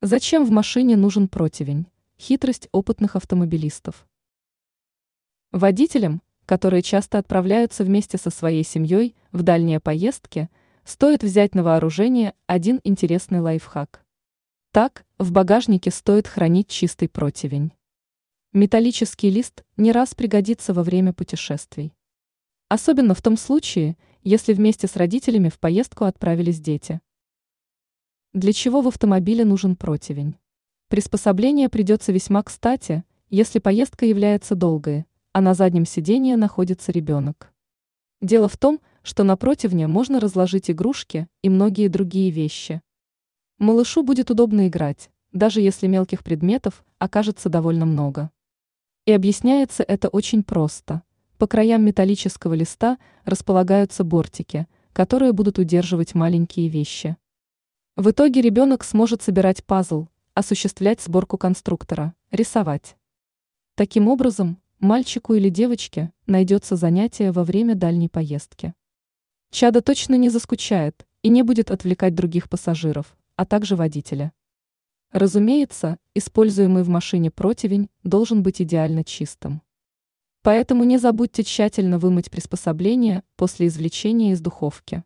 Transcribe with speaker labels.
Speaker 1: Зачем в машине нужен противень? Хитрость опытных автомобилистов. Водителям, которые часто отправляются вместе со своей семьей в дальние поездки, стоит взять на вооружение один интересный лайфхак. Так, в багажнике стоит хранить чистый противень. Металлический лист не раз пригодится во время путешествий. Особенно в том случае, если вместе с родителями в поездку отправились дети. Для чего в автомобиле нужен противень? Приспособление придется весьма кстати, если поездка является долгой, а на заднем сиденье находится ребенок. Дело в том, что на противне можно разложить игрушки и многие другие вещи. Малышу будет удобно играть, даже если мелких предметов окажется довольно много. И объясняется это очень просто. По краям металлического листа располагаются бортики, которые будут удерживать маленькие вещи. В итоге ребенок сможет собирать пазл, осуществлять сборку конструктора, рисовать. Таким образом, мальчику или девочке найдется занятие во время дальней поездки. Чада точно не заскучает и не будет отвлекать других пассажиров, а также водителя. Разумеется, используемый в машине противень должен быть идеально чистым. Поэтому не забудьте тщательно вымыть приспособление после извлечения из духовки.